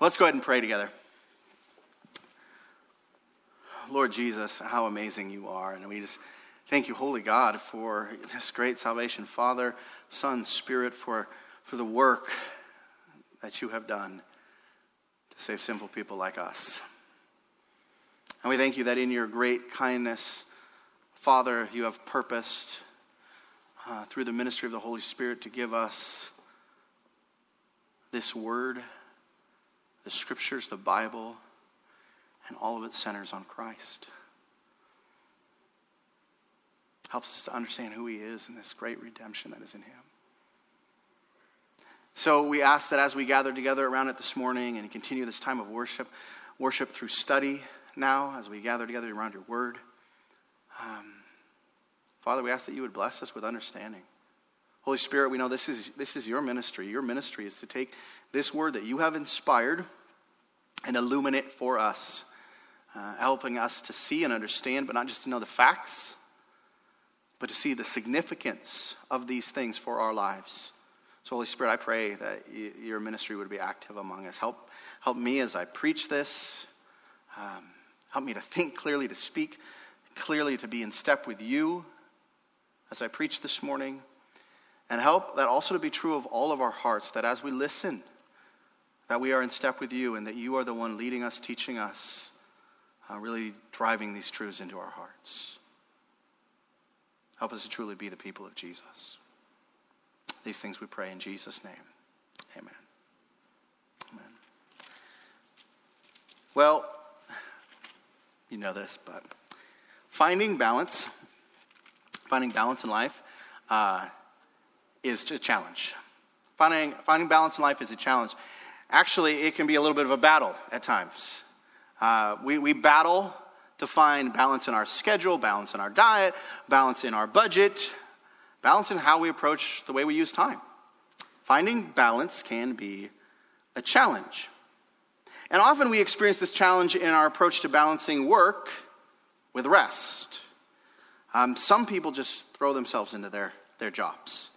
Let's go ahead and pray together. Lord Jesus, how amazing you are. And we just thank you, Holy God, for this great salvation. Father, Son, Spirit, for, for the work that you have done to save simple people like us. And we thank you that in your great kindness, Father, you have purposed uh, through the ministry of the Holy Spirit to give us this word, the scriptures, the Bible, and all of it centers on Christ. Helps us to understand who He is and this great redemption that is in Him. So we ask that as we gather together around it this morning and continue this time of worship, worship through study now as we gather together around your word. Um, Father, we ask that you would bless us with understanding. Holy Spirit, we know this is, this is your ministry. Your ministry is to take this word that you have inspired and illuminate for us, uh, helping us to see and understand, but not just to know the facts, but to see the significance of these things for our lives. So, Holy Spirit, I pray that your ministry would be active among us. Help, help me as I preach this. Um, help me to think clearly, to speak clearly, to be in step with you as I preach this morning. And help that also to be true of all of our hearts, that as we listen, that we are in step with you and that you are the one leading us, teaching us, uh, really driving these truths into our hearts. Help us to truly be the people of Jesus. These things we pray in Jesus' name. Amen. Amen. Well, you know this, but finding balance, finding balance in life, uh, is a challenge. Finding, finding balance in life is a challenge. Actually, it can be a little bit of a battle at times. Uh, we, we battle to find balance in our schedule, balance in our diet, balance in our budget, balance in how we approach the way we use time. Finding balance can be a challenge. And often we experience this challenge in our approach to balancing work with rest. Um, some people just throw themselves into their, their jobs.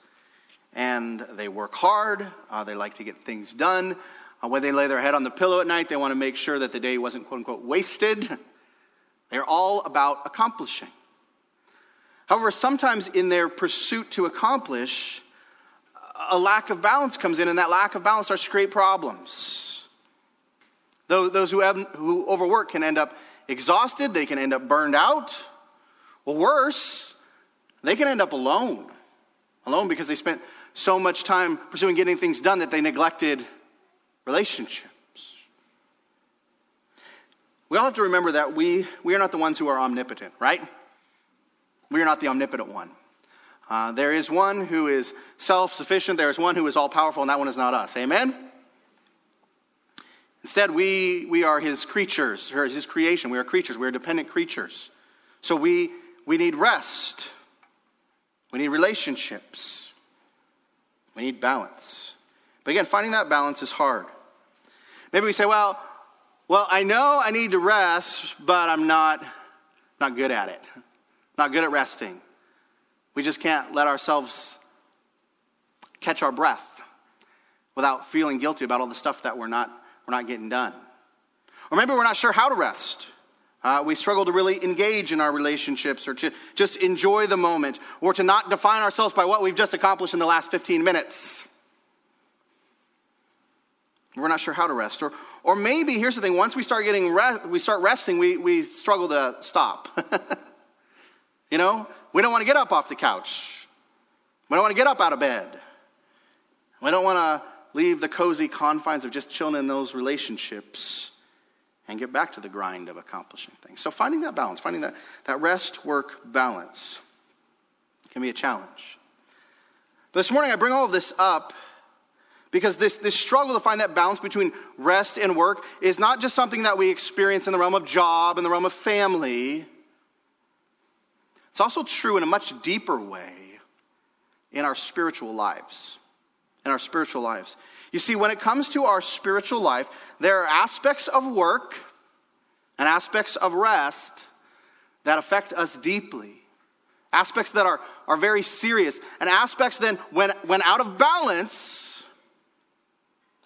And they work hard, uh, they like to get things done. Uh, when they lay their head on the pillow at night, they want to make sure that the day wasn't quote unquote wasted. They're all about accomplishing. However, sometimes in their pursuit to accomplish, a lack of balance comes in, and that lack of balance starts to create problems. Those who, have, who overwork can end up exhausted, they can end up burned out. Or worse, they can end up alone. Alone because they spent so much time pursuing getting things done that they neglected relationships. We all have to remember that we, we are not the ones who are omnipotent, right? We are not the omnipotent one. Uh, there is one who is self sufficient, there is one who is all powerful, and that one is not us. Amen? Instead, we, we are his creatures, his creation. We are creatures, we are dependent creatures. So we, we need rest, we need relationships, we need balance. But again, finding that balance is hard. Maybe we say, well, well, I know I need to rest, but I'm not, not good at it. Not good at resting. We just can't let ourselves catch our breath without feeling guilty about all the stuff that we're not, we're not getting done. Or maybe we're not sure how to rest. Uh, we struggle to really engage in our relationships or to just enjoy the moment or to not define ourselves by what we've just accomplished in the last 15 minutes. We're not sure how to rest. Or, or maybe, here's the thing once we start getting rest, we start resting, we, we struggle to stop. You know, we don't want to get up off the couch. We don't want to get up out of bed. We don't want to leave the cozy confines of just chilling in those relationships and get back to the grind of accomplishing things. So finding that balance, finding that, that rest work balance can be a challenge. This morning I bring all of this up because this, this struggle to find that balance between rest and work is not just something that we experience in the realm of job, in the realm of family, it's also true in a much deeper way in our spiritual lives. In our spiritual lives. You see, when it comes to our spiritual life, there are aspects of work and aspects of rest that affect us deeply. Aspects that are, are very serious. And aspects then, when, when out of balance,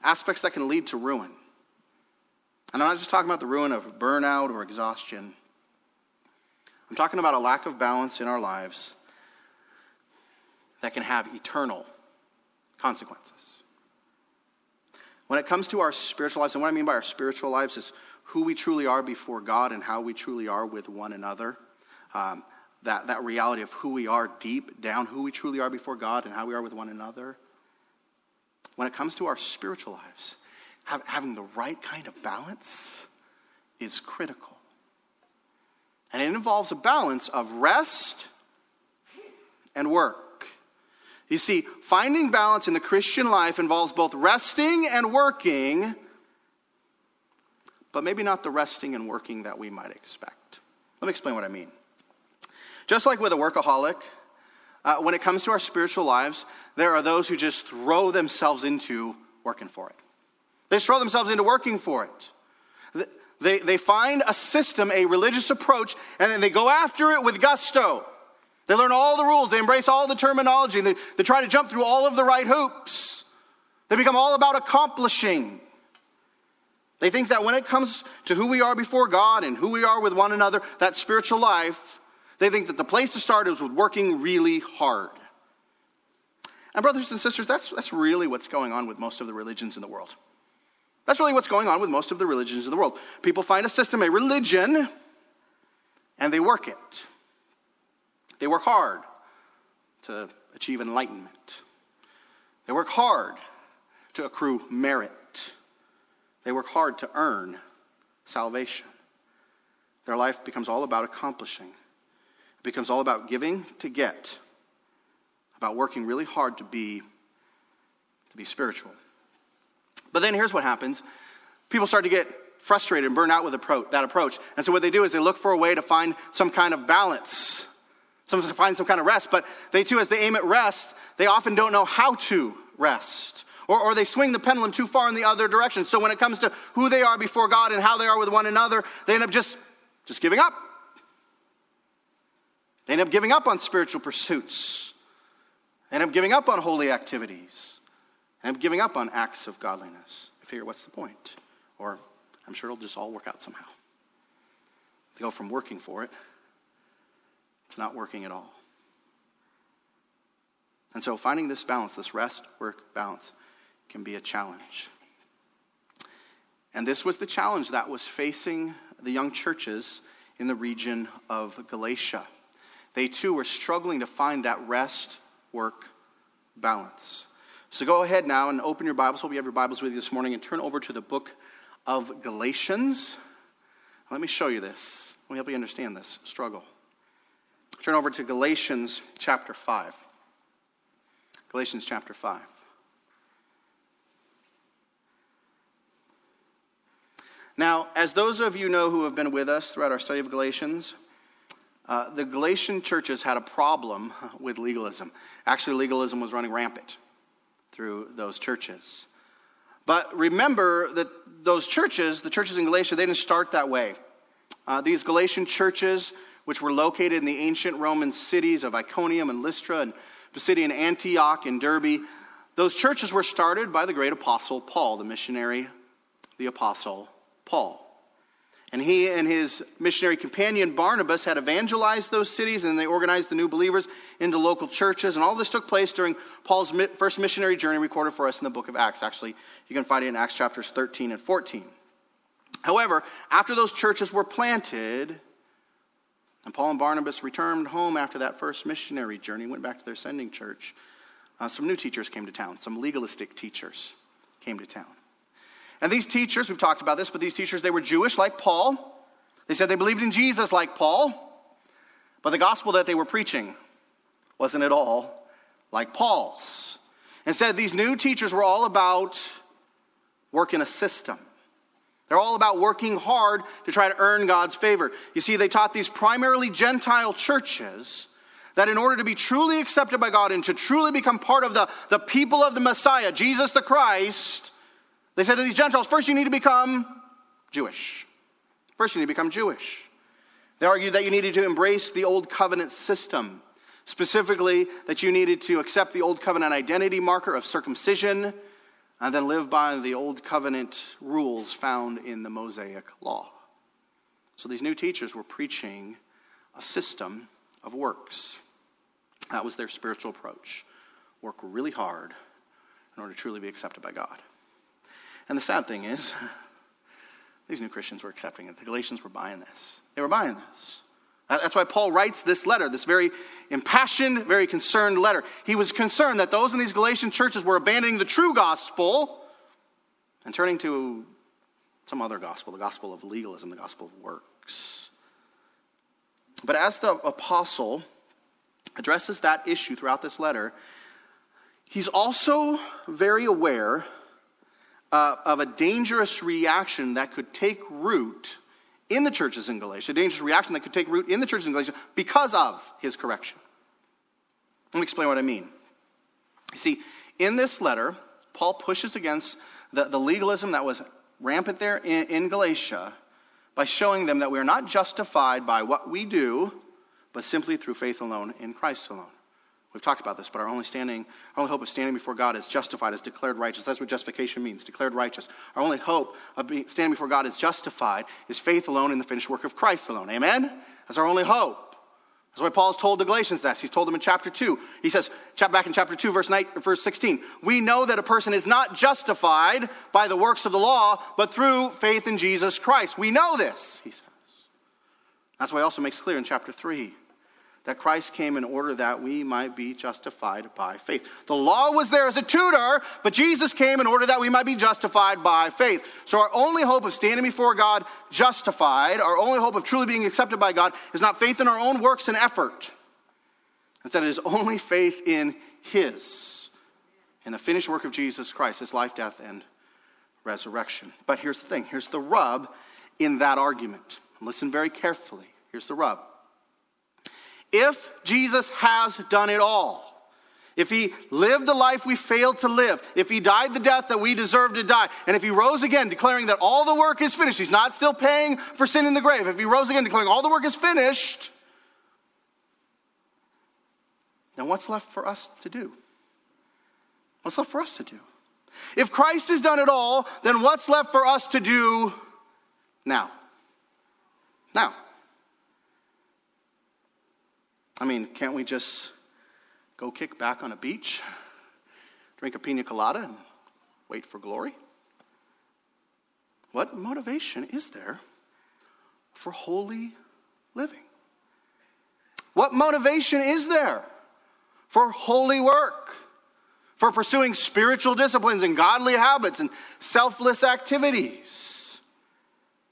aspects that can lead to ruin. And I'm not just talking about the ruin of burnout or exhaustion. I'm talking about a lack of balance in our lives that can have eternal consequences. When it comes to our spiritual lives, and what I mean by our spiritual lives is who we truly are before God and how we truly are with one another. Um, that, that reality of who we are deep down, who we truly are before God and how we are with one another. When it comes to our spiritual lives, have, having the right kind of balance is critical. And it involves a balance of rest and work. You see, finding balance in the Christian life involves both resting and working, but maybe not the resting and working that we might expect. Let me explain what I mean. Just like with a workaholic, uh, when it comes to our spiritual lives, there are those who just throw themselves into working for it. They throw themselves into working for it. They, they find a system, a religious approach, and then they go after it with gusto. They learn all the rules, they embrace all the terminology, they, they try to jump through all of the right hoops. They become all about accomplishing. They think that when it comes to who we are before God and who we are with one another, that spiritual life, they think that the place to start is with working really hard. And, brothers and sisters, that's, that's really what's going on with most of the religions in the world. That's really what's going on with most of the religions in the world. People find a system, a religion, and they work it. They work hard to achieve enlightenment. They work hard to accrue merit. They work hard to earn salvation. Their life becomes all about accomplishing. Becomes all about giving to get, about working really hard to be, to be spiritual. But then here's what happens people start to get frustrated and burn out with that approach. And so what they do is they look for a way to find some kind of balance, some, find some kind of rest. But they too, as they aim at rest, they often don't know how to rest. Or, or they swing the pendulum too far in the other direction. So when it comes to who they are before God and how they are with one another, they end up just, just giving up. They end up giving up on spiritual pursuits. They end up giving up on holy activities and giving up on acts of godliness. I figure, what's the point? Or I'm sure it'll just all work out somehow. To go from working for it to not working at all. And so finding this balance, this rest work balance, can be a challenge. And this was the challenge that was facing the young churches in the region of Galatia. They too were struggling to find that rest work balance. So go ahead now and open your Bibles. Hope you have your Bibles with you this morning and turn over to the book of Galatians. Let me show you this. Let me help you understand this struggle. Turn over to Galatians chapter 5. Galatians chapter 5. Now, as those of you know who have been with us throughout our study of Galatians, uh, the Galatian churches had a problem with legalism. Actually, legalism was running rampant through those churches. But remember that those churches, the churches in Galatia, they didn't start that way. Uh, these Galatian churches, which were located in the ancient Roman cities of Iconium and Lystra and Pisidian Antioch and Derbe, those churches were started by the great apostle Paul, the missionary, the apostle Paul. And he and his missionary companion Barnabas had evangelized those cities and they organized the new believers into local churches. And all this took place during Paul's first missionary journey recorded for us in the book of Acts. Actually, you can find it in Acts chapters 13 and 14. However, after those churches were planted, and Paul and Barnabas returned home after that first missionary journey, went back to their sending church, uh, some new teachers came to town, some legalistic teachers came to town. And these teachers, we've talked about this, but these teachers, they were Jewish like Paul. They said they believed in Jesus like Paul. But the gospel that they were preaching wasn't at all like Paul's. Instead, these new teachers were all about working a system. They're all about working hard to try to earn God's favor. You see, they taught these primarily Gentile churches that in order to be truly accepted by God and to truly become part of the, the people of the Messiah, Jesus the Christ, they said to these Gentiles, first you need to become Jewish. First you need to become Jewish. They argued that you needed to embrace the old covenant system, specifically that you needed to accept the old covenant identity marker of circumcision, and then live by the old covenant rules found in the Mosaic law. So these new teachers were preaching a system of works. That was their spiritual approach. Work really hard in order to truly be accepted by God. And the sad thing is, these new Christians were accepting it. The Galatians were buying this. They were buying this. That's why Paul writes this letter, this very impassioned, very concerned letter. He was concerned that those in these Galatian churches were abandoning the true gospel and turning to some other gospel, the gospel of legalism, the gospel of works. But as the apostle addresses that issue throughout this letter, he's also very aware uh, of a dangerous reaction that could take root in the churches in Galatia, a dangerous reaction that could take root in the churches in Galatia because of his correction. Let me explain what I mean. You see, in this letter, Paul pushes against the, the legalism that was rampant there in, in Galatia by showing them that we are not justified by what we do, but simply through faith alone in Christ alone. We've talked about this, but our only standing, our only hope of standing before God is justified, is declared righteous. That's what justification means, declared righteous. Our only hope of being, standing before God is justified, is faith alone in the finished work of Christ alone. Amen? That's our only hope. That's why Paul's told the Galatians this. He's told them in chapter 2. He says, back in chapter 2, verse, 9, verse 16, we know that a person is not justified by the works of the law, but through faith in Jesus Christ. We know this, he says. That's why he also makes clear in chapter 3 that Christ came in order that we might be justified by faith. The law was there as a tutor, but Jesus came in order that we might be justified by faith. So our only hope of standing before God justified, our only hope of truly being accepted by God, is not faith in our own works and effort. Instead, it is only faith in His, in the finished work of Jesus Christ, His life, death, and resurrection. But here's the thing here's the rub in that argument. Listen very carefully. Here's the rub. If Jesus has done it all, if he lived the life we failed to live, if he died the death that we deserve to die, and if he rose again declaring that all the work is finished, he's not still paying for sin in the grave, if he rose again declaring all the work is finished, then what's left for us to do? What's left for us to do? If Christ has done it all, then what's left for us to do now? Now. I mean, can't we just go kick back on a beach, drink a pina colada, and wait for glory? What motivation is there for holy living? What motivation is there for holy work? For pursuing spiritual disciplines and godly habits and selfless activities?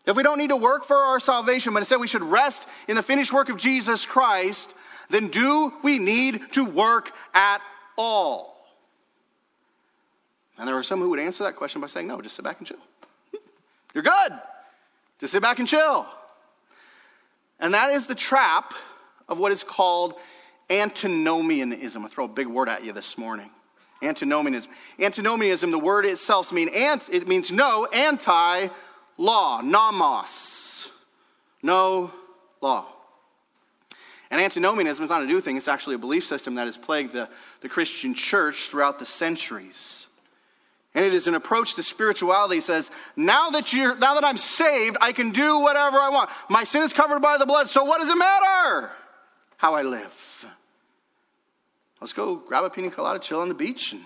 If we don't need to work for our salvation, but instead we should rest in the finished work of Jesus Christ, then do we need to work at all? And there are some who would answer that question by saying, no, just sit back and chill. You're good. Just sit back and chill. And that is the trap of what is called antinomianism. I'll throw a big word at you this morning. Antinomianism. Antinomianism, the word itself means ant, it means no, anti law, nomos. No law. And antinomianism is not a new thing, it's actually a belief system that has plagued the, the Christian church throughout the centuries. And it is an approach to spirituality that says, now that, you're, now that I'm saved, I can do whatever I want. My sin is covered by the blood, so what does it matter how I live? Let's go grab a pina colada, chill on the beach, and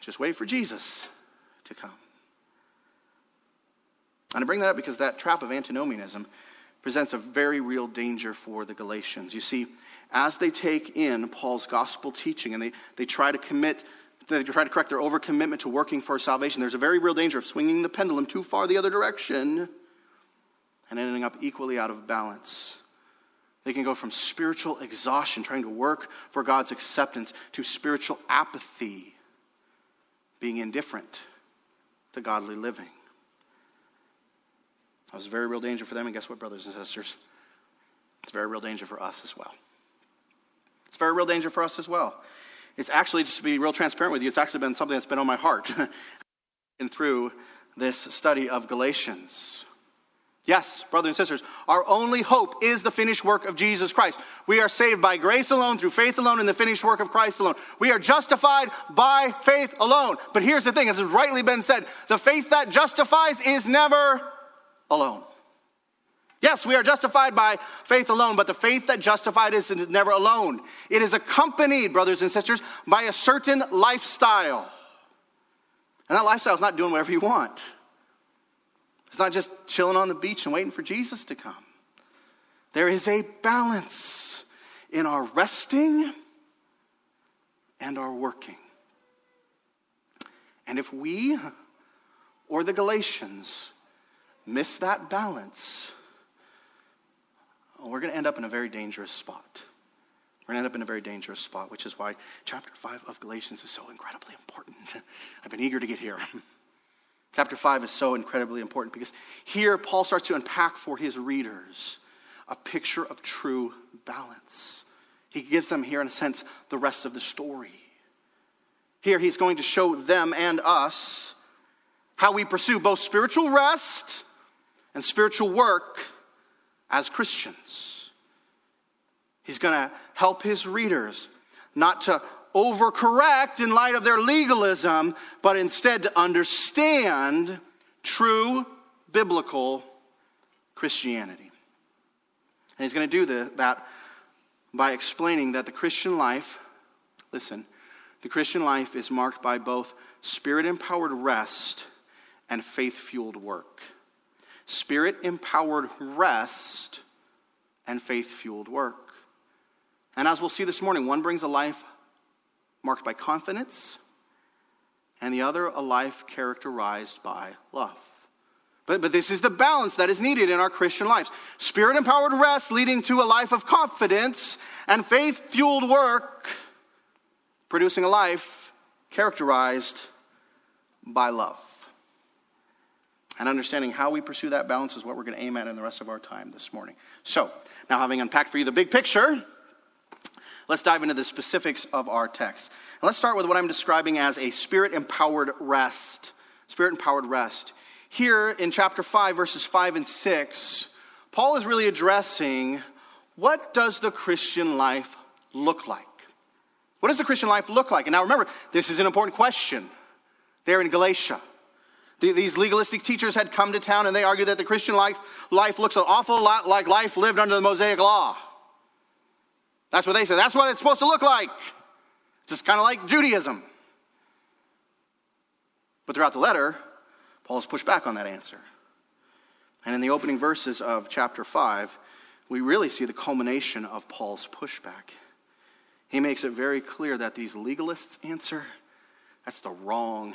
just wait for Jesus to come. And I bring that up because that trap of antinomianism presents a very real danger for the Galatians. You see, as they take in Paul's gospel teaching and they, they try to commit, they try to correct their overcommitment to working for salvation, there's a very real danger of swinging the pendulum too far the other direction and ending up equally out of balance. They can go from spiritual exhaustion, trying to work for God's acceptance, to spiritual apathy, being indifferent to godly living. That was a very real danger for them, and guess what, brothers and sisters? It's a very real danger for us as well. It's very real danger for us as well. It's actually, just to be real transparent with you, it's actually been something that's been on my heart and through this study of Galatians. Yes, brothers and sisters, our only hope is the finished work of Jesus Christ. We are saved by grace alone, through faith alone, in the finished work of Christ alone. We are justified by faith alone. But here's the thing, as has rightly been said, the faith that justifies is never alone. Yes, we are justified by faith alone, but the faith that justified is never alone. It is accompanied, brothers and sisters, by a certain lifestyle. And that lifestyle is not doing whatever you want. It's not just chilling on the beach and waiting for Jesus to come. There is a balance in our resting and our working. And if we or the Galatians miss that balance, we're going to end up in a very dangerous spot. We're going to end up in a very dangerous spot, which is why chapter 5 of Galatians is so incredibly important. I've been eager to get here. Chapter 5 is so incredibly important because here Paul starts to unpack for his readers a picture of true balance. He gives them here, in a sense, the rest of the story. Here he's going to show them and us how we pursue both spiritual rest and spiritual work as Christians. He's going to help his readers not to overcorrect in light of their legalism, but instead to understand true biblical Christianity. And he's going to do the, that by explaining that the Christian life, listen, the Christian life is marked by both spirit empowered rest and faith fueled work. Spirit empowered rest and faith fueled work. And as we'll see this morning, one brings a life marked by confidence, and the other a life characterized by love. But, but this is the balance that is needed in our Christian lives spirit empowered rest leading to a life of confidence, and faith fueled work producing a life characterized by love. And understanding how we pursue that balance is what we're going to aim at in the rest of our time this morning. So, now having unpacked for you the big picture, Let's dive into the specifics of our text. And let's start with what I'm describing as a spirit empowered rest. Spirit empowered rest. Here in chapter 5, verses 5 and 6, Paul is really addressing what does the Christian life look like? What does the Christian life look like? And now remember, this is an important question there in Galatia. These legalistic teachers had come to town and they argued that the Christian life, life looks an awful lot like life lived under the Mosaic Law. That's what they say. That's what it's supposed to look like. It's Just kind of like Judaism. But throughout the letter, Paul has pushed back on that answer. And in the opening verses of chapter 5, we really see the culmination of Paul's pushback. He makes it very clear that these legalists' answer, that's the wrong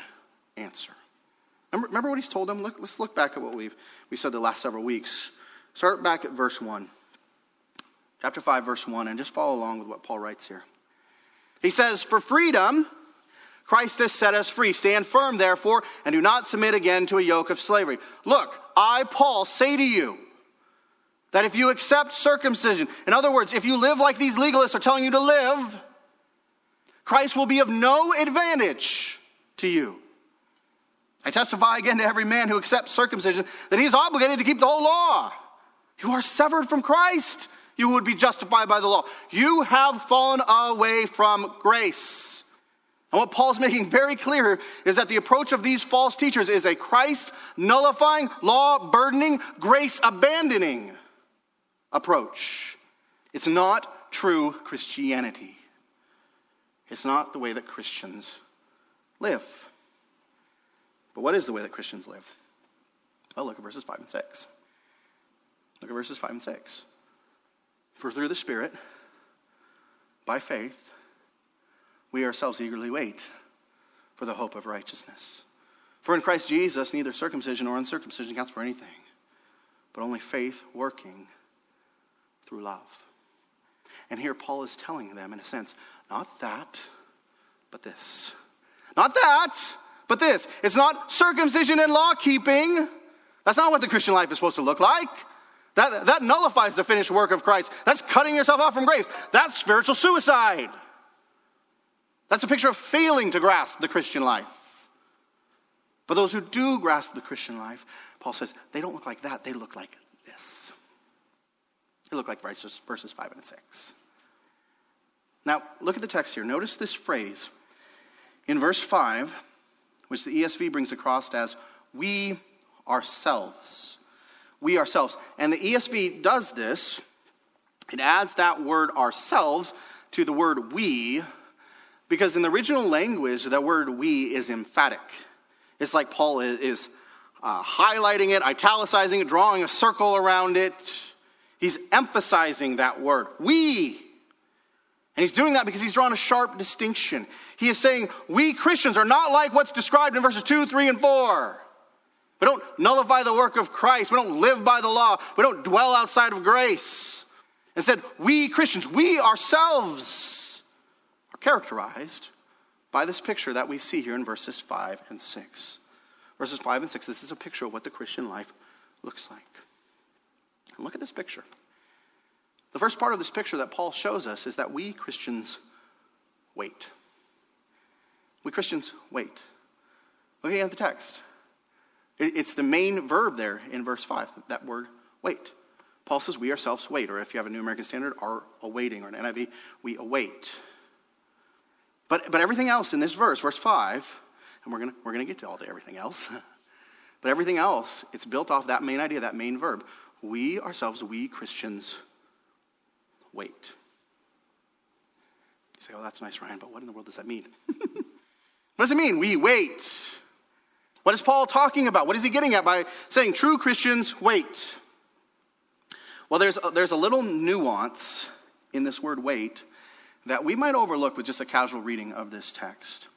answer. Remember, remember what he's told them? Look, let's look back at what we've we said the last several weeks. Start back at verse 1 chapter 5, verse 1, and just follow along with what Paul writes here. He says, For freedom, Christ has set us free. Stand firm, therefore, and do not submit again to a yoke of slavery. Look, I, Paul, say to you that if you accept circumcision, in other words, if you live like these legalists are telling you to live, Christ will be of no advantage to you. I testify again to every man who accepts circumcision that he is obligated to keep the whole law. You are severed from Christ you would be justified by the law. You have fallen away from grace. And what Paul's making very clear is that the approach of these false teachers is a Christ nullifying, law burdening, grace abandoning approach. It's not true Christianity. It's not the way that Christians live. But what is the way that Christians live? Well, look at verses 5 and 6. Look at verses 5 and 6. For through the Spirit, by faith, we ourselves eagerly wait for the hope of righteousness. For in Christ Jesus, neither circumcision nor uncircumcision counts for anything, but only faith working through love. And here Paul is telling them, in a sense, not that, but this. Not that, but this. It's not circumcision and law keeping. That's not what the Christian life is supposed to look like. That, that nullifies the finished work of Christ. That's cutting yourself off from grace. That's spiritual suicide. That's a picture of failing to grasp the Christian life. But those who do grasp the Christian life, Paul says, they don't look like that, they look like this. They look like verses, verses 5 and 6. Now, look at the text here. Notice this phrase in verse 5, which the ESV brings across as we ourselves. We ourselves. And the ESV does this, it adds that word ourselves to the word we, because in the original language, that word we is emphatic. It's like Paul is, uh, highlighting it, italicizing it, drawing a circle around it. He's emphasizing that word. We. And he's doing that because he's drawn a sharp distinction. He is saying, we Christians are not like what's described in verses 2, 3, and 4. We don't nullify the work of Christ. We don't live by the law. We don't dwell outside of grace. Instead, we Christians, we ourselves, are characterized by this picture that we see here in verses 5 and 6. Verses 5 and 6, this is a picture of what the Christian life looks like. And look at this picture. The first part of this picture that Paul shows us is that we Christians wait. We Christians wait. Looking at the text, it's the main verb there in verse 5, that word wait. Paul says, We ourselves wait, or if you have a New American Standard, are awaiting, or an NIV, we await. But, but everything else in this verse, verse 5, and we're going we're gonna get to all the everything else, but everything else, it's built off that main idea, that main verb. We ourselves, we Christians, wait. You say, oh, that's nice, Ryan, but what in the world does that mean? what does it mean? We wait. What is Paul talking about? What is he getting at by saying true Christians wait? Well, there's a, there's a little nuance in this word wait that we might overlook with just a casual reading of this text.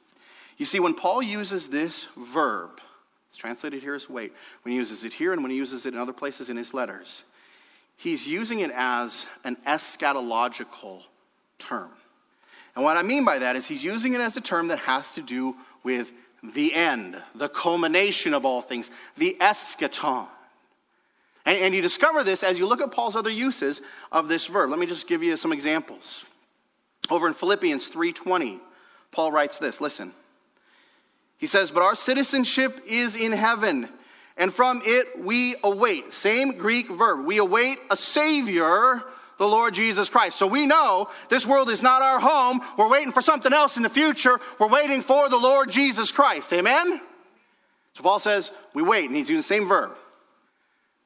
You see, when Paul uses this verb, it's translated here as wait, when he uses it here and when he uses it in other places in his letters, he's using it as an eschatological term. And what I mean by that is he's using it as a term that has to do with the end, the culmination of all things, the eschaton. And, and, you discover this as you look at Paul's other uses of this verb. Let me just give you some examples. Over in Philippians 3:20, Paul writes this, listen. He says, "But our citizenship is in heaven, and from it we await. Same Greek verb. We await a Savior, the Lord Jesus Christ. So we know this world is not our home. We're waiting for something else in the future. We're waiting for the Lord Jesus Christ. Amen? So Paul says, we wait, and he's using the same verb.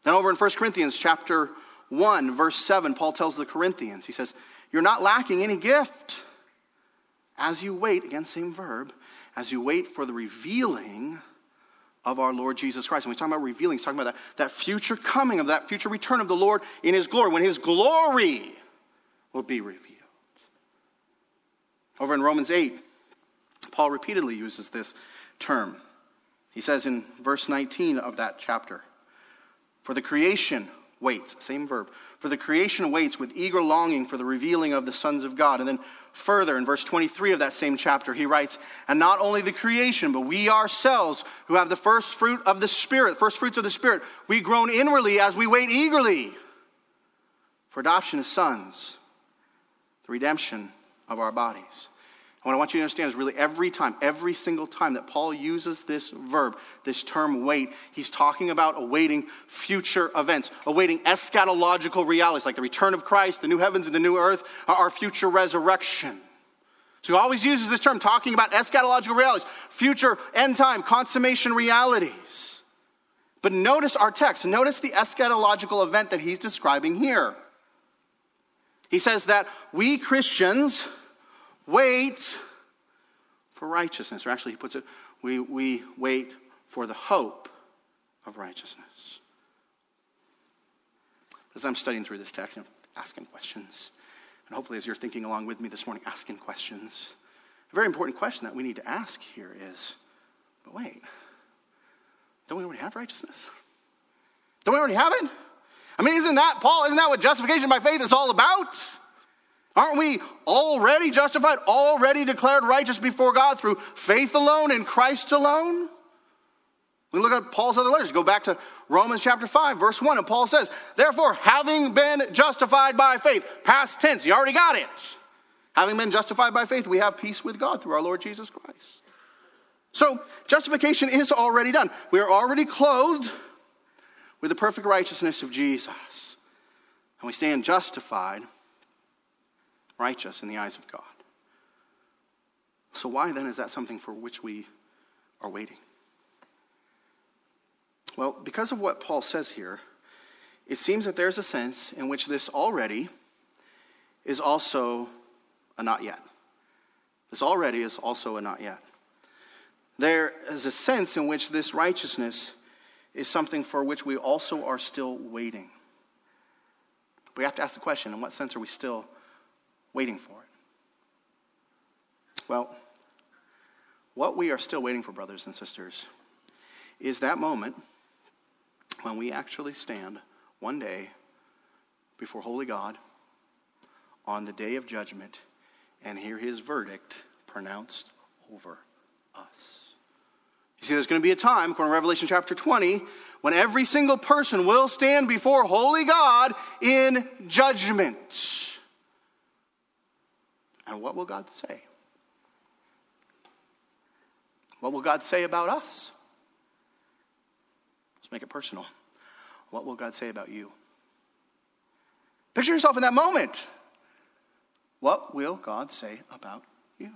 Then over in 1 Corinthians chapter 1, verse 7, Paul tells the Corinthians, he says, You're not lacking any gift as you wait, again, same verb, as you wait for the revealing of our Lord Jesus Christ. And he's talking about revealing, he's talking about that, that future coming of that future return of the Lord in his glory, when his glory will be revealed. Over in Romans 8, Paul repeatedly uses this term. He says in verse 19 of that chapter, For the creation waits, same verb, for the creation waits with eager longing for the revealing of the sons of God. And then further, in verse 23 of that same chapter, he writes, And not only the creation, but we ourselves, who have the first fruit of the Spirit, first fruits of the Spirit, we groan inwardly as we wait eagerly for adoption as sons, the redemption of our bodies. And what I want you to understand is really every time, every single time that Paul uses this verb, this term wait, he's talking about awaiting future events, awaiting eschatological realities like the return of Christ, the new heavens and the new earth, our future resurrection. So he always uses this term talking about eschatological realities, future end time consummation realities. But notice our text, notice the eschatological event that he's describing here. He says that we Christians, wait for righteousness. Or actually, he puts it, we, we wait for the hope of righteousness. As I'm studying through this text, I'm asking questions. And hopefully, as you're thinking along with me this morning, asking questions, a very important question that we need to ask here is but wait, don't we already have righteousness? Don't we already have it? I mean, isn't that, Paul, isn't that what justification by faith is all about? Aren't we already justified, already declared righteous before God through faith alone in Christ alone? We look at Paul's other letters. Go back to Romans chapter 5, verse 1, and Paul says, Therefore, having been justified by faith, past tense, you already got it. Having been justified by faith, we have peace with God through our Lord Jesus Christ. So, justification is already done. We are already clothed with the perfect righteousness of Jesus. And we stand justified, righteous in the eyes of God. So, why then is that something for which we are waiting? Well, because of what Paul says here, it seems that there's a sense in which this already is also a not yet. This already is also a not yet. There is a sense in which this righteousness is something for which we also are still waiting. We have to ask the question in what sense are we still waiting for it? Well, what we are still waiting for, brothers and sisters, is that moment when we actually stand one day before holy God on the day of judgment and hear his verdict pronounced over us. You see, there's going to be a time, according to Revelation chapter 20, when every single person will stand before holy God in judgment. And what will God say? What will God say about us? Let's make it personal. What will God say about you? Picture yourself in that moment. What will God say about you? I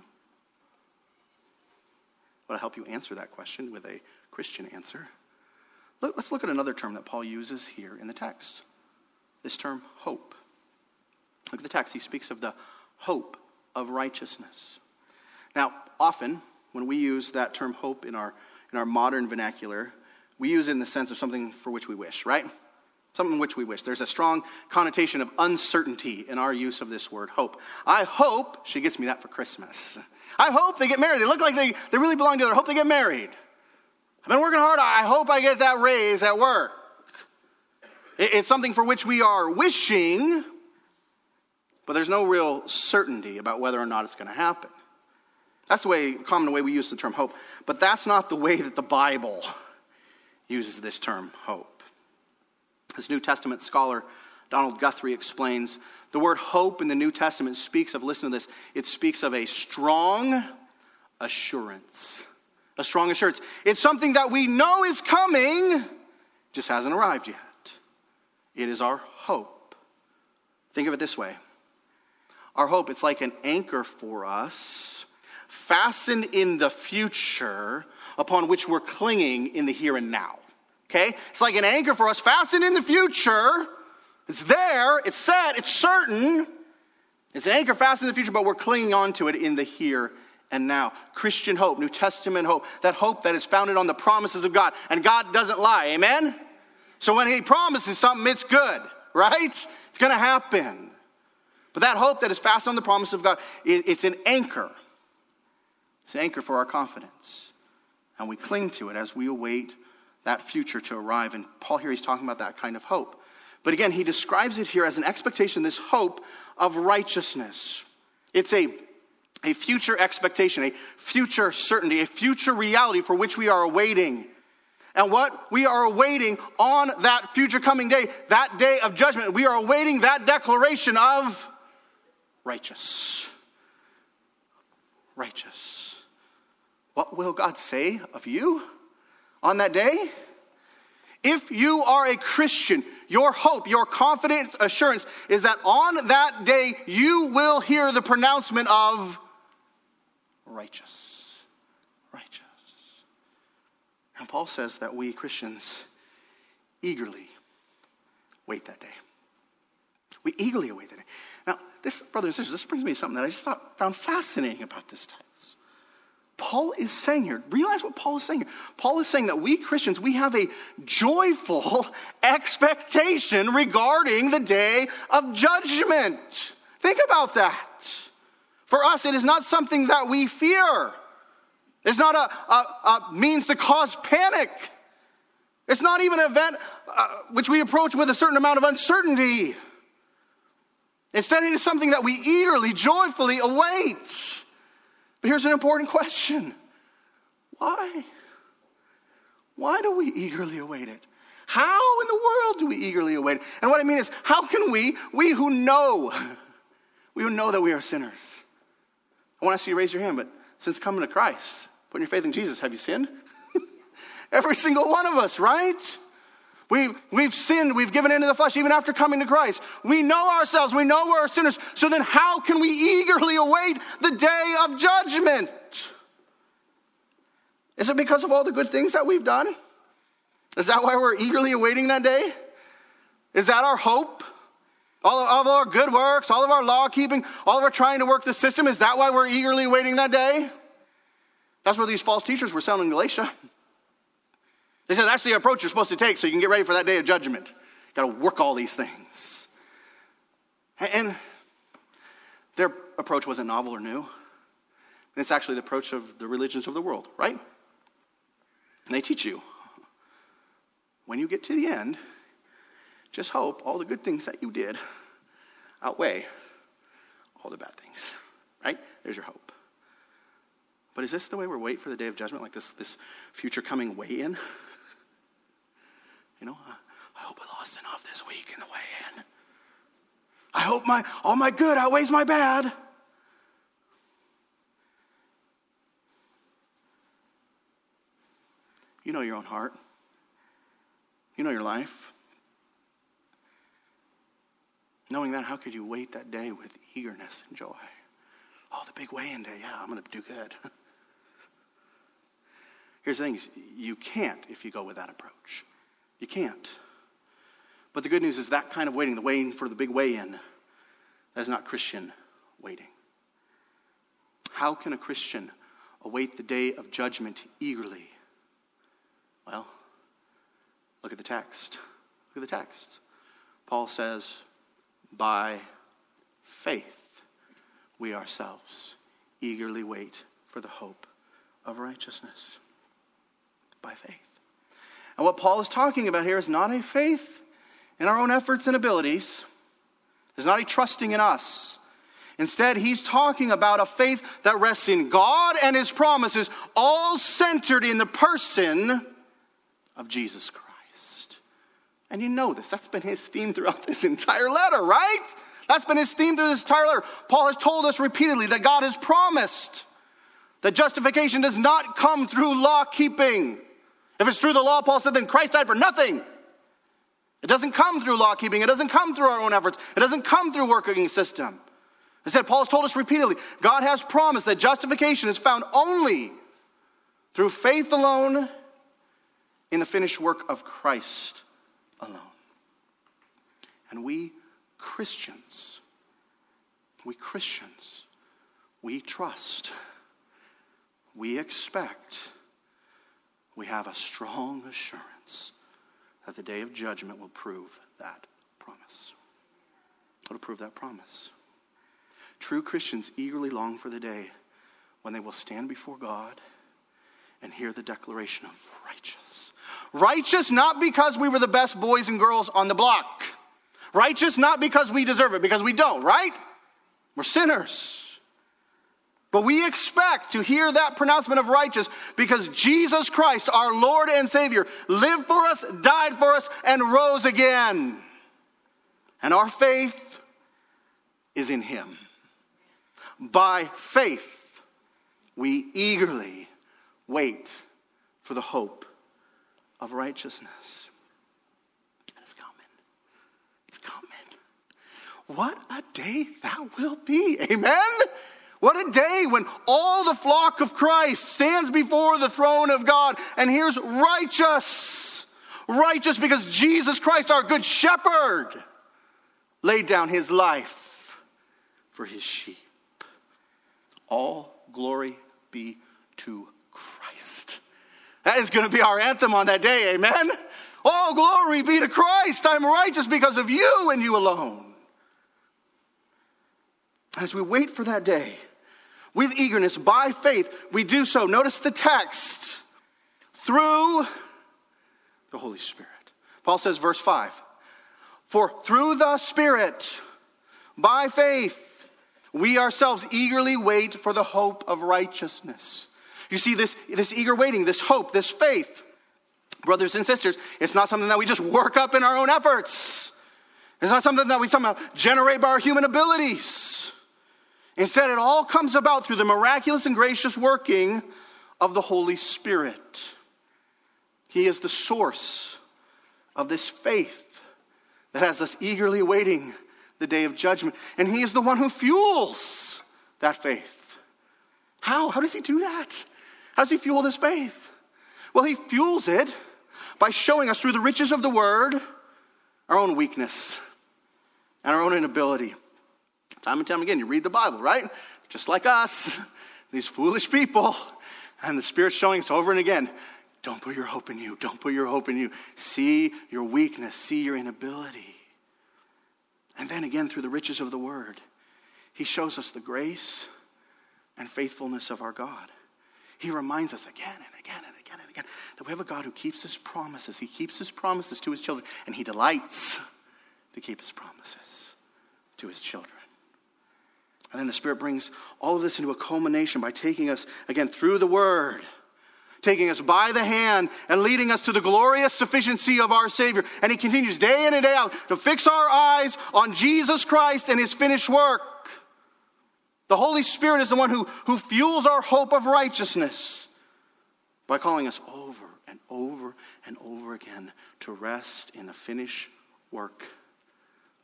want to help you answer that question with a Christian answer. Let's look at another term that Paul uses here in the text this term, hope. Look at the text. He speaks of the hope of righteousness. Now, often when we use that term hope in our, in our modern vernacular, we use it in the sense of something for which we wish, right? Something which we wish. There's a strong connotation of uncertainty in our use of this word, hope. I hope she gets me that for Christmas. I hope they get married. They look like they, they really belong together. I hope they get married. I've been working hard. I hope I get that raise at work. It's something for which we are wishing, but there's no real certainty about whether or not it's going to happen. That's the way, common way we use the term hope. But that's not the way that the Bible uses this term hope. As New Testament scholar Donald Guthrie explains, the word hope in the New Testament speaks of, listen to this, it speaks of a strong assurance. A strong assurance. It's something that we know is coming, just hasn't arrived yet. It is our hope. Think of it this way our hope, it's like an anchor for us fastened in the future upon which we're clinging in the here and now. Okay? It's like an anchor for us, fastened in the future. It's there, it's set, it's certain. It's an anchor fastened in the future, but we're clinging on to it in the here and now. Christian hope, New Testament hope, that hope that is founded on the promises of God. And God doesn't lie, amen? So when He promises something, it's good, right? It's going to happen. But that hope that is fastened on the promise of God, it's an anchor. It's an anchor for our confidence. And we cling to it as we await that future to arrive. And Paul here, he's talking about that kind of hope. But again, he describes it here as an expectation, this hope of righteousness. It's a, a future expectation, a future certainty, a future reality for which we are awaiting. And what we are awaiting on that future coming day, that day of judgment, we are awaiting that declaration of righteous. Righteous. What will God say of you on that day? If you are a Christian, your hope, your confidence, assurance is that on that day you will hear the pronouncement of righteous. Righteous. And Paul says that we Christians eagerly wait that day. We eagerly await that day. This, brothers and sisters, this brings me to something that I just thought, found fascinating about this text. Paul is saying here, realize what Paul is saying here. Paul is saying that we Christians, we have a joyful expectation regarding the day of judgment. Think about that. For us, it is not something that we fear. It's not a, a, a means to cause panic. It's not even an event uh, which we approach with a certain amount of uncertainty. Instead, it is something that we eagerly, joyfully await. But here's an important question why? Why do we eagerly await it? How in the world do we eagerly await it? And what I mean is, how can we, we who know, we who know that we are sinners, I want to see you raise your hand, but since coming to Christ, putting your faith in Jesus, have you sinned? Every single one of us, right? We, we've sinned, we've given into the flesh even after coming to Christ. We know ourselves, we know we're sinners. So then, how can we eagerly await the day of judgment? Is it because of all the good things that we've done? Is that why we're eagerly awaiting that day? Is that our hope? All of, our good works, all of our law keeping, all of our trying to work the system, is that why we're eagerly awaiting that day? That's what these false teachers were selling in Galatia. They said that's the approach you're supposed to take so you can get ready for that day of judgment. Got to work all these things. And their approach wasn't novel or new. It's actually the approach of the religions of the world, right? And they teach you when you get to the end, just hope all the good things that you did outweigh all the bad things, right? There's your hope. But is this the way we're waiting for the day of judgment, like this, this future coming weigh in? You know, I hope I lost enough this week in the weigh in. I hope my all my good outweighs my bad. You know your own heart. You know your life. Knowing that, how could you wait that day with eagerness and joy? Oh, the big weigh in day. Yeah, I'm going to do good. Here's the thing you can't if you go with that approach. You can't. But the good news is that kind of waiting, the waiting for the big weigh in, that is not Christian waiting. How can a Christian await the day of judgment eagerly? Well, look at the text. Look at the text. Paul says, by faith, we ourselves eagerly wait for the hope of righteousness. By faith. And what Paul is talking about here is not a faith in our own efforts and abilities, it's not a trusting in us. Instead, he's talking about a faith that rests in God and his promises, all centered in the person of Jesus Christ. And you know this. That's been his theme throughout this entire letter, right? That's been his theme through this entire letter. Paul has told us repeatedly that God has promised that justification does not come through law keeping. If it's through the law, Paul said, then Christ died for nothing. It doesn't come through law keeping. It doesn't come through our own efforts. It doesn't come through working system. Instead, Paul's told us repeatedly God has promised that justification is found only through faith alone in the finished work of Christ alone. And we Christians, we Christians, we trust, we expect we have a strong assurance that the day of judgment will prove that promise. It'll prove that promise. True Christians eagerly long for the day when they will stand before God and hear the declaration of righteous. Righteous not because we were the best boys and girls on the block. Righteous not because we deserve it, because we don't, right? We're sinners. But we expect to hear that pronouncement of righteous because Jesus Christ, our Lord and Savior, lived for us, died for us, and rose again. And our faith is in Him. By faith, we eagerly wait for the hope of righteousness. It's coming. It's coming. What a day that will be. Amen? What a day when all the flock of Christ stands before the throne of God and hears righteous. Righteous because Jesus Christ, our good shepherd, laid down his life for his sheep. All glory be to Christ. That is going to be our anthem on that day, amen? All glory be to Christ. I'm righteous because of you and you alone. As we wait for that day, with eagerness, by faith, we do so. Notice the text through the Holy Spirit. Paul says, verse 5 For through the Spirit, by faith, we ourselves eagerly wait for the hope of righteousness. You see, this, this eager waiting, this hope, this faith, brothers and sisters, it's not something that we just work up in our own efforts. It's not something that we somehow generate by our human abilities. Instead, it all comes about through the miraculous and gracious working of the Holy Spirit. He is the source of this faith that has us eagerly awaiting the day of judgment. And He is the one who fuels that faith. How? How does He do that? How does He fuel this faith? Well, He fuels it by showing us through the riches of the Word our own weakness and our own inability. Time and time again, you read the Bible, right? Just like us, these foolish people, and the Spirit's showing us over and again don't put your hope in you. Don't put your hope in you. See your weakness, see your inability. And then again, through the riches of the Word, He shows us the grace and faithfulness of our God. He reminds us again and again and again and again that we have a God who keeps His promises. He keeps His promises to His children, and He delights to keep His promises to His children. And then the Spirit brings all of this into a culmination by taking us, again, through the Word taking us by the hand and leading us to the glorious sufficiency of our Savior. And He continues day in and day out to fix our eyes on Jesus Christ and His finished work. The Holy Spirit is the one who, who fuels our hope of righteousness by calling us over and over and over again to rest in the finished work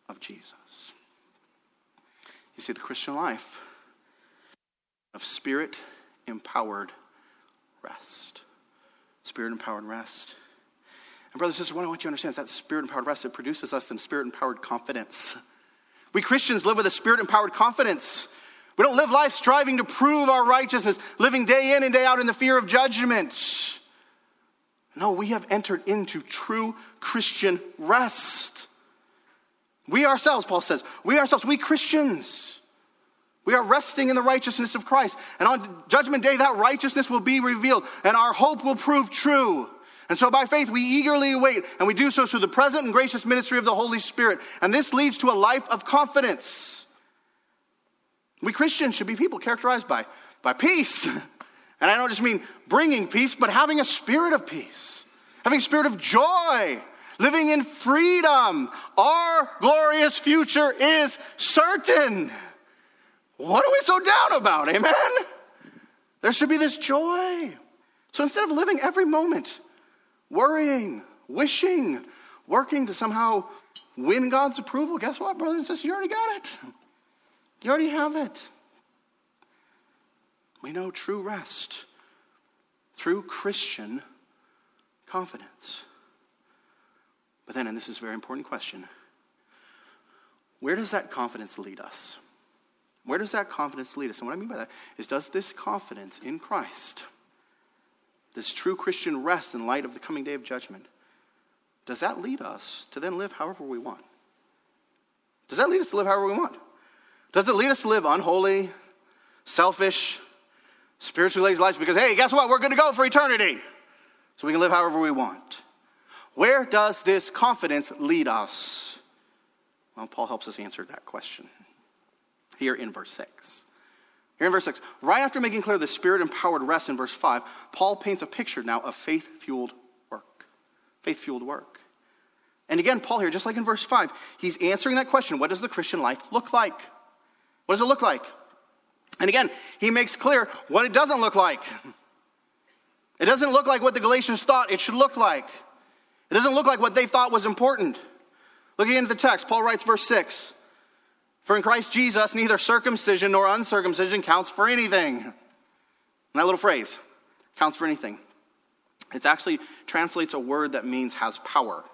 of Jesus. You see, the Christian life of spirit empowered rest. Spirit empowered rest. And, brothers and sisters, what I want you to understand is that spirit empowered rest, it produces us in spirit empowered confidence. We Christians live with a spirit empowered confidence. We don't live life striving to prove our righteousness, living day in and day out in the fear of judgment. No, we have entered into true Christian rest. We ourselves, Paul says, we ourselves, we Christians, we are resting in the righteousness of Christ. And on judgment day, that righteousness will be revealed and our hope will prove true. And so by faith, we eagerly await, and we do so through the present and gracious ministry of the Holy Spirit. And this leads to a life of confidence. We Christians should be people characterized by, by peace. And I don't just mean bringing peace, but having a spirit of peace, having a spirit of joy, living in freedom. Our glorious future is certain. What are we so down about? Amen? There should be this joy. So instead of living every moment worrying, wishing, working to somehow win God's approval, guess what, brothers and sisters? You already got it. You already have it. We know true rest through Christian confidence. But then, and this is a very important question, where does that confidence lead us? Where does that confidence lead us? And what I mean by that is does this confidence in Christ, this true Christian rest in light of the coming day of judgment, does that lead us to then live however we want? Does that lead us to live however we want? Does it lead us to live unholy, selfish, spiritually lazy lives because, hey, guess what? We're going to go for eternity. So we can live however we want. Where does this confidence lead us? Well, Paul helps us answer that question here in verse 6. Here in verse 6, right after making clear the spirit empowered rest in verse 5, Paul paints a picture now of faith fueled work. Faith fueled work. And again, Paul here, just like in verse 5, he's answering that question what does the Christian life look like? What does it look like? And again, he makes clear what it doesn't look like. It doesn't look like what the Galatians thought it should look like. It doesn't look like what they thought was important. Look again at the text. Paul writes, verse 6 for in Christ Jesus, neither circumcision nor uncircumcision counts for anything. And that little phrase, counts for anything. It actually translates a word that means has power,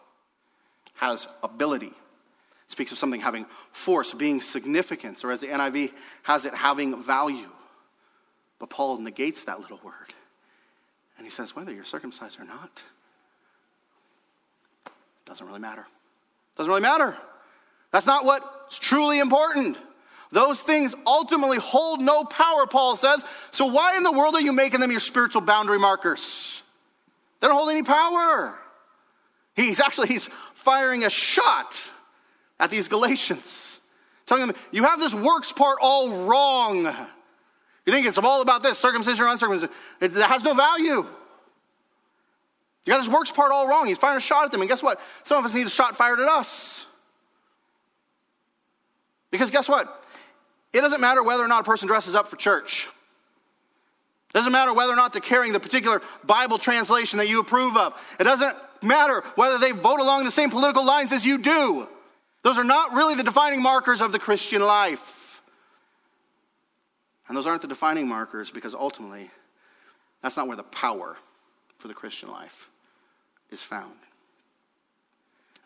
has ability. It speaks of something having force, being significance, or as the NIV has it, having value. But Paul negates that little word. And he says, whether you're circumcised or not, doesn't really matter. Doesn't really matter. That's not what's truly important. Those things ultimately hold no power, Paul says. So why in the world are you making them your spiritual boundary markers? They don't hold any power. He's actually he's firing a shot at these Galatians, telling them, you have this works part all wrong. You think it's all about this, circumcision or uncircumcision. It, has no value. You got this works part all wrong. He's firing a shot at them. And guess what? Some of us need a shot fired at us. Because guess what? It doesn't matter whether or not a person dresses up for church. It doesn't matter whether or not they're carrying the particular Bible translation that you approve of. It doesn't matter whether they vote along the same political lines as you do. Those are not really the defining markers of the Christian life. And those aren't the defining markers because ultimately, that's not where the power for the Christian life is found.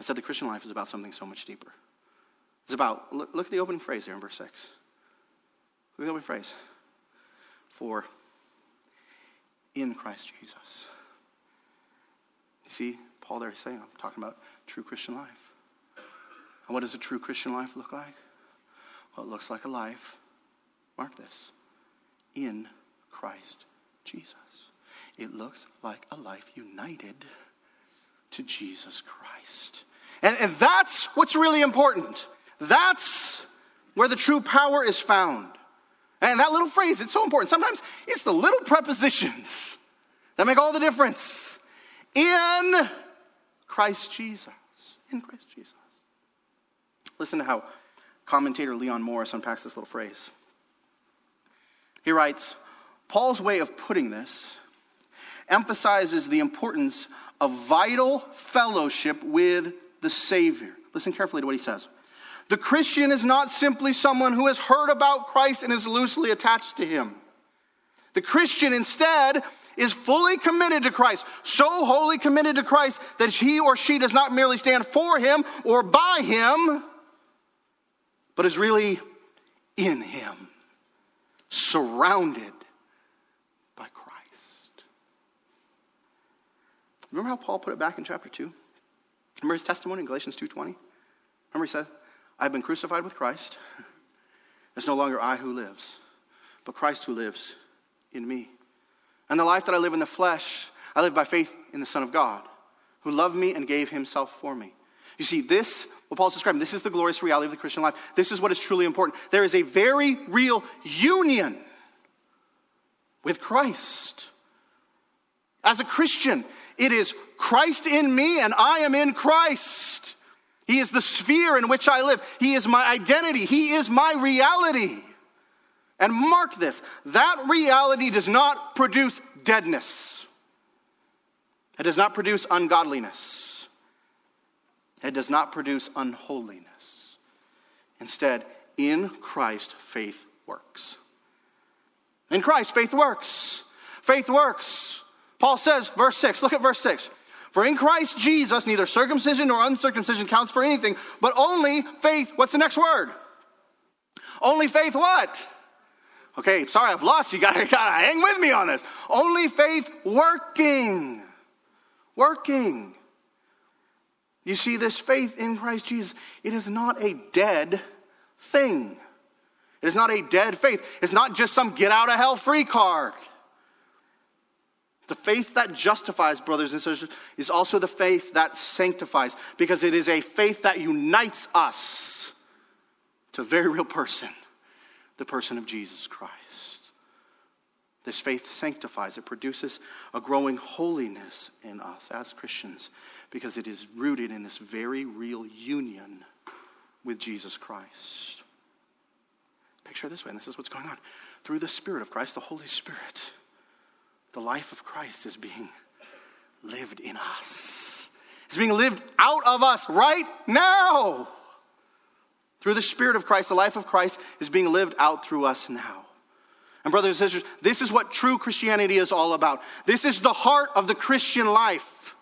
I said the Christian life is about something so much deeper. It's about, look, look at the opening phrase here in verse 6. Look at the opening phrase. For in Christ Jesus. You see, Paul there is saying, I'm talking about true Christian life. And what does a true Christian life look like? Well, it looks like a life, mark this, in Christ Jesus. It looks like a life united to Jesus Christ. And, and that's what's really important. That's where the true power is found. And that little phrase, it's so important. Sometimes it's the little prepositions that make all the difference. In Christ Jesus. In Christ Jesus. Listen to how commentator Leon Morris unpacks this little phrase. He writes Paul's way of putting this emphasizes the importance of vital fellowship with the Savior. Listen carefully to what he says. The Christian is not simply someone who has heard about Christ and is loosely attached to him. The Christian instead is fully committed to Christ, so wholly committed to Christ that he or she does not merely stand for him or by him, but is really in him, surrounded by Christ. Remember how Paul put it back in chapter 2? Remember his testimony in Galatians 2:20? Remember he said, I've been crucified with Christ. It's no longer I who lives, but Christ who lives in me. And the life that I live in the flesh, I live by faith in the Son of God, who loved me and gave himself for me. You see, this, what Paul's describing, this is the glorious reality of the Christian life. This is what is truly important. There is a very real union with Christ. As a Christian, it is Christ in me and I am in Christ. He is the sphere in which I live. He is my identity. He is my reality. And mark this that reality does not produce deadness, it does not produce ungodliness, it does not produce unholiness. Instead, in Christ, faith works. In Christ, faith works. Faith works. Paul says, verse 6, look at verse 6. For in Christ Jesus, neither circumcision nor uncircumcision counts for anything, but only faith. What's the next word? Only faith what? Okay, sorry, I've lost you. Gotta, gotta hang with me on this. Only faith working. Working. You see, this faith in Christ Jesus, it is not a dead thing. It is not a dead faith. It's not just some get out of hell free card. The faith that justifies, brothers and sisters, is also the faith that sanctifies because it is a faith that unites us to a very real person, the person of Jesus Christ. This faith sanctifies, it produces a growing holiness in us as Christians because it is rooted in this very real union with Jesus Christ. Picture this way, and this is what's going on. Through the Spirit of Christ, the Holy Spirit the life of Christ is being lived in us. It's being lived out of us right now. Through the Spirit of Christ, the life of Christ is being lived out through us now. And, brothers and sisters, this is what true Christianity is all about. This is the heart of the Christian life.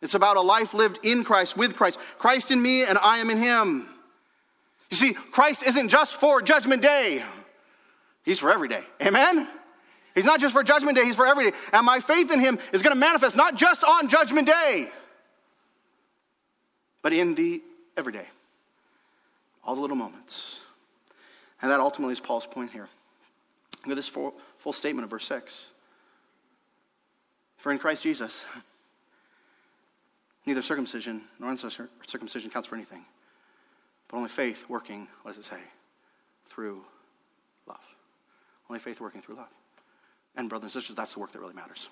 It's about a life lived in Christ, with Christ. Christ in me, and I am in Him. You see, Christ isn't just for Judgment Day, He's for every day. Amen? He's not just for Judgment Day, He's for every day. And my faith in Him is going to manifest not just on Judgment Day, but in the everyday. All the little moments. And that ultimately is Paul's point here. Look at this full, full statement of verse 6. For in Christ Jesus, neither circumcision nor uncircumcision counts for anything, but only faith working, what does it say? Through love. Only faith working through love. And, brothers and sisters, that's the work that really matters.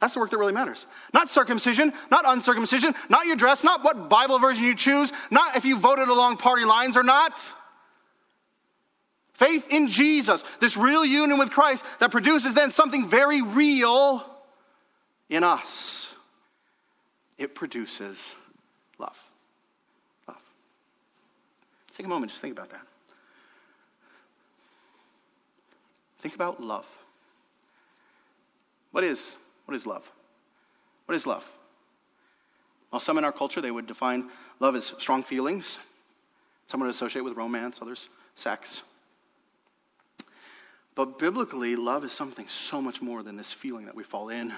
That's the work that really matters. Not circumcision, not uncircumcision, not your dress, not what Bible version you choose, not if you voted along party lines or not. Faith in Jesus, this real union with Christ that produces then something very real in us. it produces love. Love. take a moment, just think about that. Think about love. What is, what is love? What is love? Well, some in our culture, they would define love as strong feelings. Some would associate with romance, others sex. But biblically, love is something so much more than this feeling that we fall in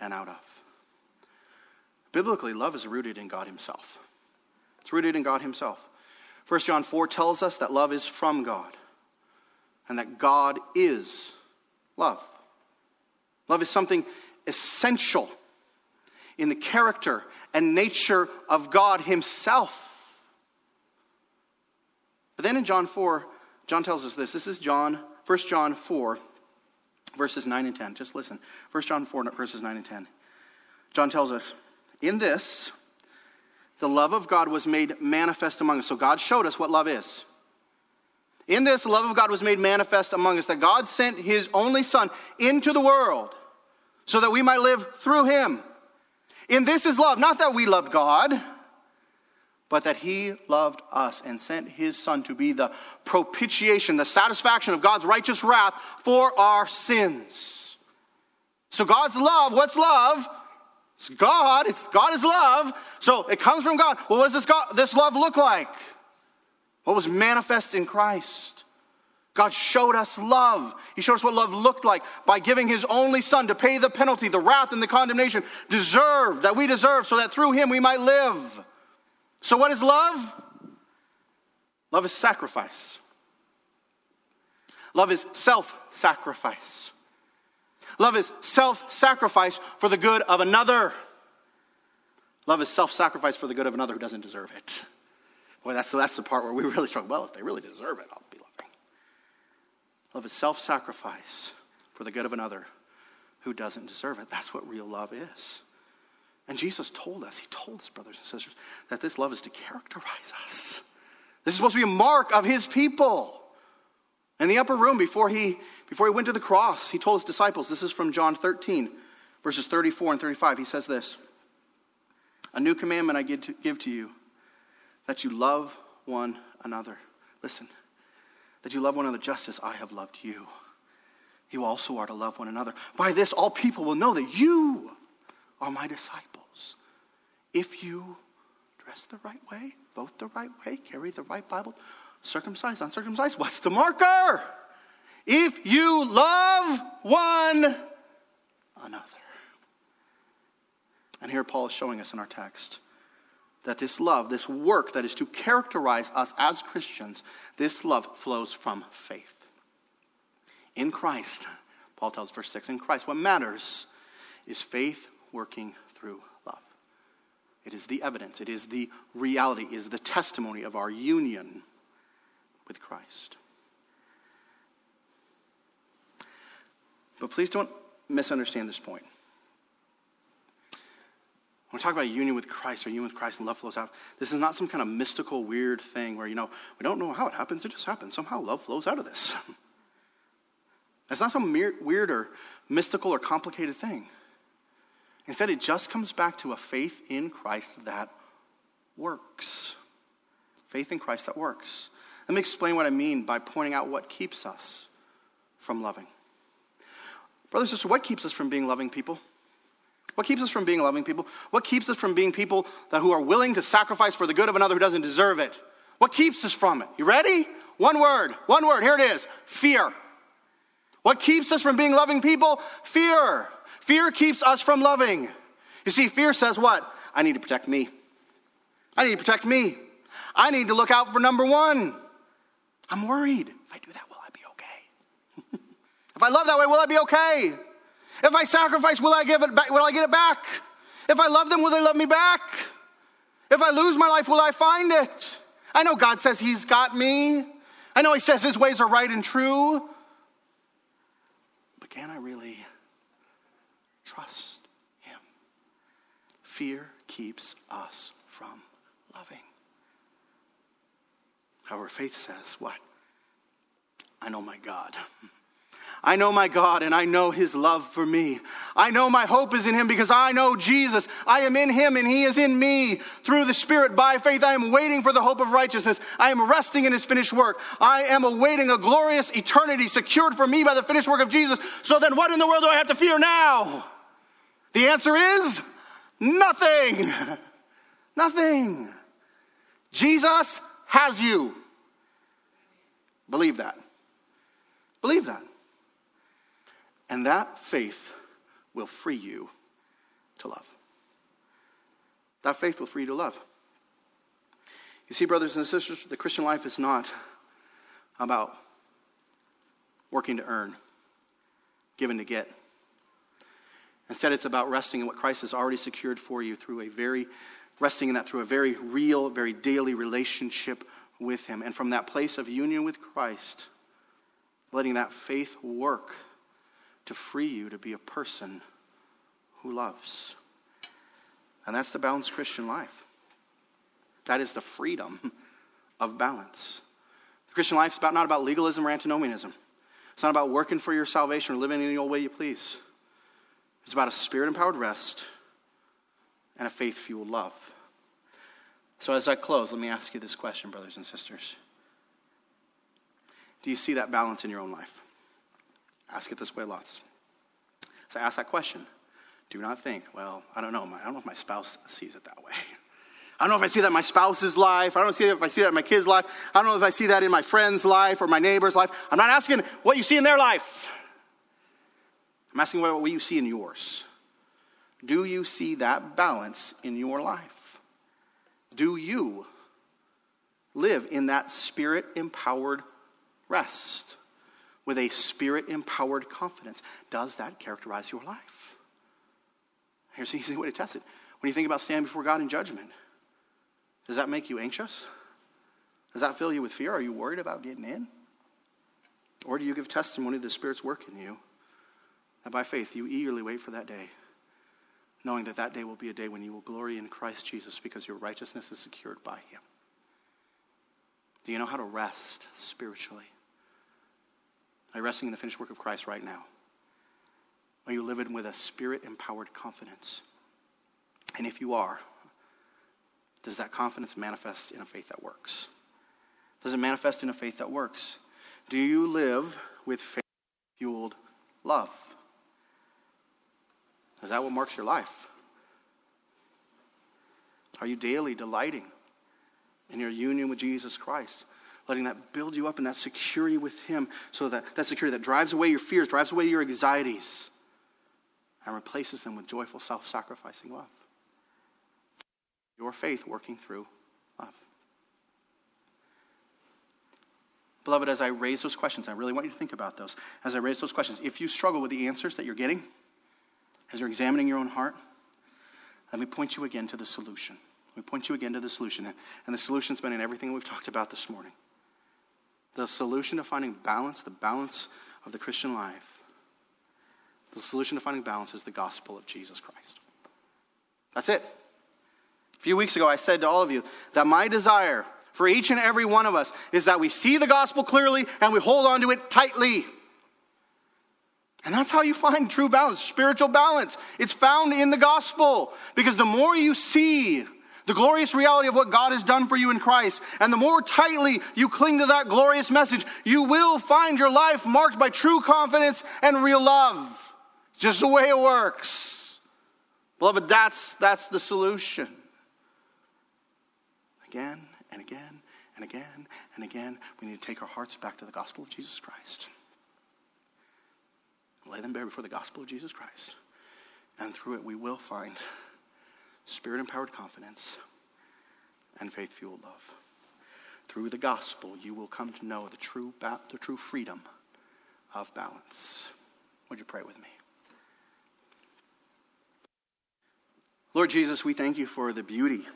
and out of. Biblically, love is rooted in God Himself. It's rooted in God Himself. 1 John 4 tells us that love is from God and that God is love. Love is something essential in the character and nature of God Himself. But then in John 4, John tells us this. This is John, 1 John 4, verses 9 and 10. Just listen. 1 John 4, verses 9 and 10. John tells us, In this, the love of God was made manifest among us. So God showed us what love is. In this, the love of God was made manifest among us, that God sent his only Son into the world so that we might live through him. In this is love, not that we loved God, but that he loved us and sent his Son to be the propitiation, the satisfaction of God's righteous wrath for our sins. So God's love, what's love? It's God. It's God is love. So it comes from God. Well, what does this, God, this love look like? What was manifest in Christ? God showed us love. He showed us what love looked like by giving His only Son to pay the penalty, the wrath, and the condemnation deserved, that we deserve, so that through Him we might live. So, what is love? Love is sacrifice. Love is self sacrifice. Love is self sacrifice for the good of another. Love is self sacrifice for the good of another who doesn't deserve it. Boy, that's, that's the part where we really struggle. Well, if they really deserve it, I'll Love is self sacrifice for the good of another who doesn't deserve it. That's what real love is. And Jesus told us, He told us, brothers and sisters, that this love is to characterize us. This is supposed to be a mark of His people. In the upper room, before he, before he went to the cross, he told his disciples, this is from John 13, verses 34 and 35. He says this A new commandment I give to, give to you, that you love one another. Listen, that you love one another just as I have loved you. You also are to love one another. By this, all people will know that you are my disciples. If you dress the right way, vote the right way, carry the right Bible, circumcised, uncircumcised, what's the marker? If you love one another. And here Paul is showing us in our text that this love, this work that is to characterize us as Christians, this love flows from faith. In Christ, Paul tells verse 6, in Christ, what matters is faith working through love. It is the evidence, it is the reality, it is the testimony of our union with Christ. But please don't misunderstand this point. When we talk about union with Christ or union with Christ and love flows out, this is not some kind of mystical, weird thing where, you know, we don't know how it happens, it just happens. Somehow love flows out of this. It's not some weird or mystical or complicated thing. Instead, it just comes back to a faith in Christ that works. Faith in Christ that works. Let me explain what I mean by pointing out what keeps us from loving. Brothers and sisters, what keeps us from being loving people? What keeps us from being loving people? What keeps us from being people that who are willing to sacrifice for the good of another who doesn't deserve it? What keeps us from it? You ready? One word. One word. Here it is. Fear. What keeps us from being loving people? Fear. Fear keeps us from loving. You see, fear says what? I need to protect me. I need to protect me. I need to look out for number one. I'm worried. If I do that, will I be okay? if I love that way, will I be okay? If I sacrifice, will I give it back? Will I get it back? If I love them, will they love me back? If I lose my life, will I find it? I know God says He's got me. I know He says His ways are right and true. But can I really trust Him? Fear keeps us from loving. However, faith says, what? I know my God. I know my God and I know his love for me. I know my hope is in him because I know Jesus. I am in him and he is in me. Through the Spirit, by faith, I am waiting for the hope of righteousness. I am resting in his finished work. I am awaiting a glorious eternity secured for me by the finished work of Jesus. So then what in the world do I have to fear now? The answer is nothing. nothing. Jesus has you. Believe that. Believe that. And that faith will free you to love. That faith will free you to love. You see, brothers and sisters, the Christian life is not about working to earn, giving to get. Instead, it's about resting in what Christ has already secured for you through a very, resting in that through a very real, very daily relationship with Him. And from that place of union with Christ, letting that faith work to free you to be a person who loves. And that's the balanced Christian life. That is the freedom of balance. The Christian life is about, not about legalism or antinomianism. It's not about working for your salvation or living any old way you please. It's about a spirit empowered rest and a faith fueled love. So, as I close, let me ask you this question, brothers and sisters. Do you see that balance in your own life? Ask it this way lots. So I ask that question. Do not think, well, I don't know. I don't know if my spouse sees it that way. I don't know if I see that in my spouse's life. I don't see if I see that in my kid's life. I don't know if I see that in my friend's life or my neighbor's life. I'm not asking what you see in their life. I'm asking what you see in yours. Do you see that balance in your life? Do you live in that spirit empowered rest? With a spirit empowered confidence. Does that characterize your life? Here's an easy way to test it. When you think about standing before God in judgment, does that make you anxious? Does that fill you with fear? Are you worried about getting in? Or do you give testimony of the Spirit's work in you? And by faith, you eagerly wait for that day, knowing that that day will be a day when you will glory in Christ Jesus because your righteousness is secured by Him. Do you know how to rest spiritually? Are you resting in the finished work of Christ right now? Are you living with a spirit empowered confidence? And if you are, does that confidence manifest in a faith that works? Does it manifest in a faith that works? Do you live with faith fueled love? Is that what marks your life? Are you daily delighting in your union with Jesus Christ? Letting that build you up in that security with Him so that that security that drives away your fears, drives away your anxieties, and replaces them with joyful, self sacrificing love. Your faith working through love. Beloved, as I raise those questions, I really want you to think about those. As I raise those questions, if you struggle with the answers that you're getting, as you're examining your own heart, let me point you again to the solution. Let me point you again to the solution. And the solution's been in everything we've talked about this morning. The solution to finding balance, the balance of the Christian life, the solution to finding balance is the gospel of Jesus Christ. That's it. A few weeks ago, I said to all of you that my desire for each and every one of us is that we see the gospel clearly and we hold on to it tightly. And that's how you find true balance, spiritual balance. It's found in the gospel. Because the more you see the glorious reality of what God has done for you in Christ. And the more tightly you cling to that glorious message, you will find your life marked by true confidence and real love. It's just the way it works. Beloved, that's, that's the solution. Again and again and again and again, we need to take our hearts back to the gospel of Jesus Christ. Lay them bare before the gospel of Jesus Christ. And through it, we will find spirit empowered confidence, and faith fueled love. Through the gospel, you will come to know the true, ba- the true freedom of balance. Would you pray with me? Lord Jesus, we thank you for the beauty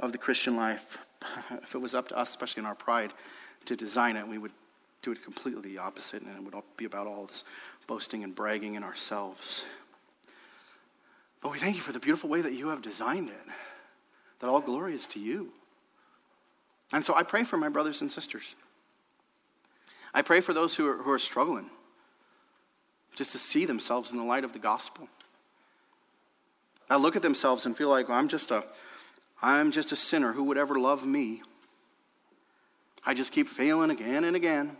of the Christian life. If it was up to us, especially in our pride, to design it, we would do it completely the opposite, and it would be about all this boasting and bragging in ourselves. But we thank you for the beautiful way that you have designed it, that all glory is to you. And so I pray for my brothers and sisters. I pray for those who are, who are struggling just to see themselves in the light of the gospel. I look at themselves and feel like I'm just a I'm just a sinner who would ever love me. I just keep failing again and again.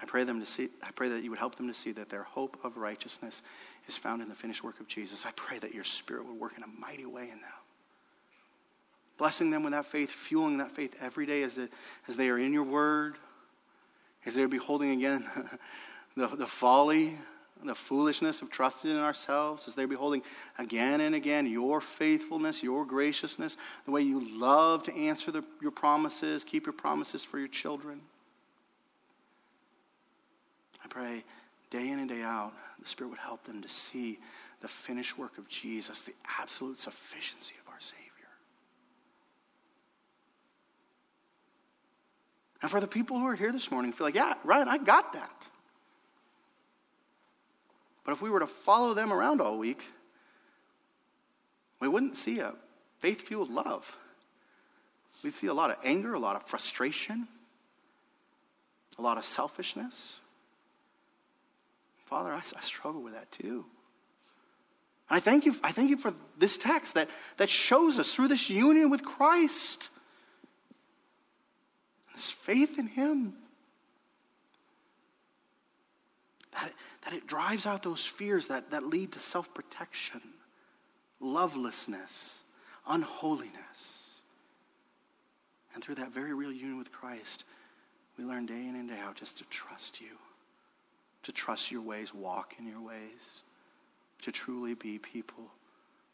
I pray them to see I pray that you would help them to see that their hope of righteousness is found in the finished work of Jesus. I pray that your spirit would work in a mighty way in them. Blessing them with that faith, fueling that faith every day as, they, as they are in your word, as they are beholding again the, the folly the foolishness of trusting in ourselves as they're beholding again and again your faithfulness, your graciousness, the way you love to answer the, your promises, keep your promises for your children. I pray day in and day out, the Spirit would help them to see the finished work of Jesus, the absolute sufficiency of our Savior. And for the people who are here this morning, feel like, yeah, Ryan, I got that. But if we were to follow them around all week, we wouldn't see a faith fueled love. We'd see a lot of anger, a lot of frustration, a lot of selfishness. Father, I, I struggle with that too. I thank you, I thank you for this text that, that shows us through this union with Christ, this faith in Him, that, that it drives out those fears that, that lead to self protection, lovelessness, unholiness. And through that very real union with Christ, we learn day in and day out just to trust you, to trust your ways, walk in your ways, to truly be people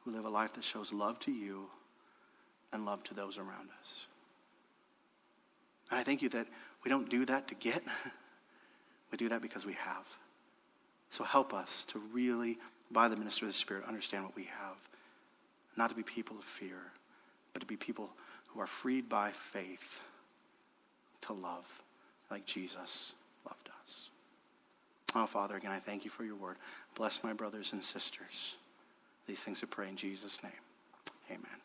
who live a life that shows love to you and love to those around us. And I thank you that we don't do that to get, we do that because we have. So help us to really, by the ministry of the Spirit, understand what we have. Not to be people of fear, but to be people who are freed by faith to love like Jesus loved us. Oh, Father, again, I thank you for your word. Bless my brothers and sisters. These things I pray in Jesus' name. Amen.